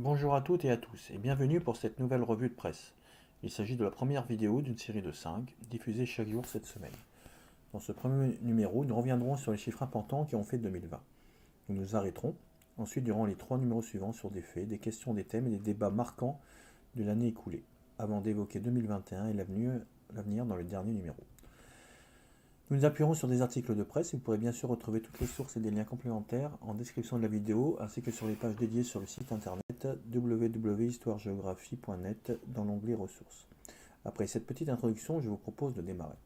Bonjour à toutes et à tous et bienvenue pour cette nouvelle revue de presse. Il s'agit de la première vidéo d'une série de 5 diffusée chaque jour cette semaine. Dans ce premier numéro, nous reviendrons sur les chiffres importants qui ont fait 2020. Nous nous arrêterons ensuite durant les trois numéros suivants sur des faits, des questions, des thèmes et des débats marquants de l'année écoulée, avant d'évoquer 2021 et l'avenir dans le dernier numéro. Nous nous appuierons sur des articles de presse et vous pourrez bien sûr retrouver toutes les sources et des liens complémentaires en description de la vidéo ainsi que sur les pages dédiées sur le site internet www.histoiregéographie.net dans l'onglet ressources. Après cette petite introduction, je vous propose de démarrer.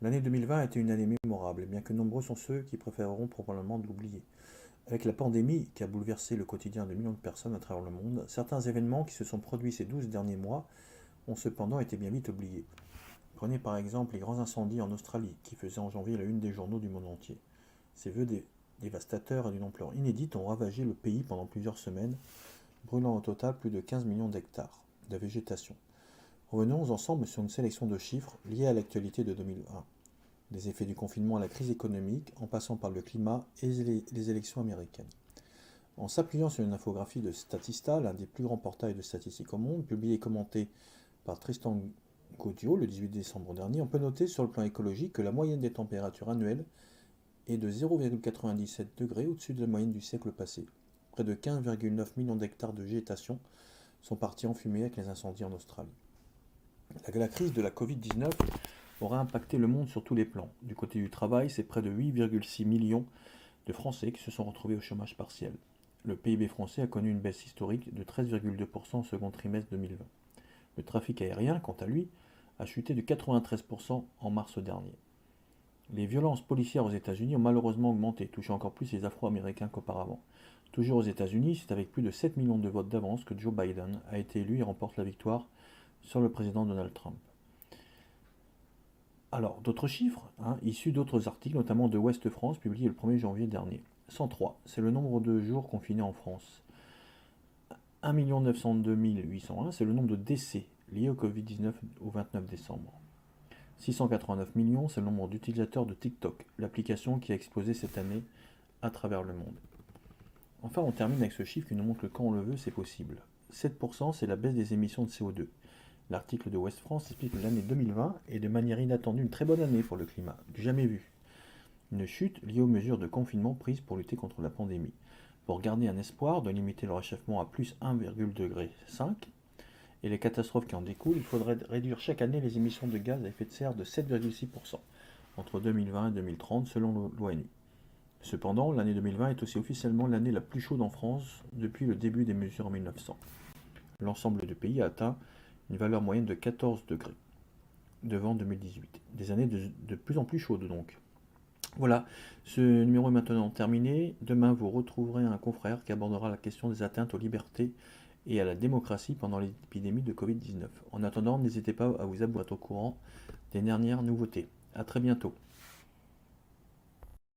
L'année 2020 a été une année mémorable, bien que nombreux sont ceux qui préféreront probablement l'oublier. Avec la pandémie qui a bouleversé le quotidien de millions de personnes à travers le monde, certains événements qui se sont produits ces 12 derniers mois ont cependant été bien vite oubliés. Prenez par exemple les grands incendies en Australie, qui faisaient en janvier la une des journaux du monde entier. Ces vœux dévastateurs et d'une ampleur inédite ont ravagé le pays pendant plusieurs semaines, brûlant au total plus de 15 millions d'hectares de végétation. Revenons ensemble sur une sélection de chiffres liés à l'actualité de 2020. Des effets du confinement à la crise économique, en passant par le climat et les élections américaines. En s'appuyant sur une infographie de Statista, l'un des plus grands portails de statistiques au monde, publié et commenté par Tristan Le 18 décembre dernier, on peut noter sur le plan écologique que la moyenne des températures annuelles est de 0,97 degrés au-dessus de la moyenne du siècle passé. Près de 15,9 millions d'hectares de végétation sont partis en fumée avec les incendies en Australie. La, crise de la Covid-19 aura impacté le monde sur tous les plans. Du côté du travail, c'est près de 8,6 millions de Français qui se sont retrouvés au chômage partiel. Le PIB français a connu une baisse historique de 13,2% au second trimestre 2020. Le trafic aérien, quant à lui, a chuté de 93% en mars dernier. Les violences policières aux États-Unis ont malheureusement augmenté, touchant encore plus les Afro-Américains qu'auparavant. Toujours aux États-Unis, c'est avec plus de 7 millions de votes d'avance que Joe Biden a été élu et remporte la victoire sur le président Donald Trump. Alors, d'autres chiffres, hein, issus d'autres articles, notamment de Ouest France, publiés le 1er janvier dernier. 103, c'est le nombre de jours confinés en France. 1 902 801, c'est le nombre de décès liés au Covid-19 au 29 décembre. 689 millions, c'est le nombre d'utilisateurs de TikTok, l'application qui a explosé cette année à travers le monde. Enfin, on termine avec ce chiffre qui nous montre que quand on le veut, c'est possible. 7%, c'est la baisse des émissions de CO2. L'article de West France explique que l'année 2020 est de manière inattendue une très bonne année pour le climat, du jamais vu. Une chute liée aux mesures de confinement prises pour lutter contre la pandémie. Pour garder un espoir de limiter le réchauffement à plus 1,5 et les catastrophes qui en découlent, il faudrait réduire chaque année les émissions de gaz à effet de serre de 7,6% entre 2020 et 2030 selon l'ONU. Cependant, l'année 2020 est aussi officiellement l'année la plus chaude en France depuis le début des mesures en 1900. L'ensemble du pays a atteint une valeur moyenne de 14 degrés devant 2018. Des années de, de plus en plus chaudes donc. Voilà, ce numéro est maintenant terminé. Demain, vous retrouverez un confrère qui abordera la question des atteintes aux libertés et à la démocratie pendant l'épidémie de Covid-19. En attendant, n'hésitez pas à vous abonner au courant des dernières nouveautés. A très bientôt.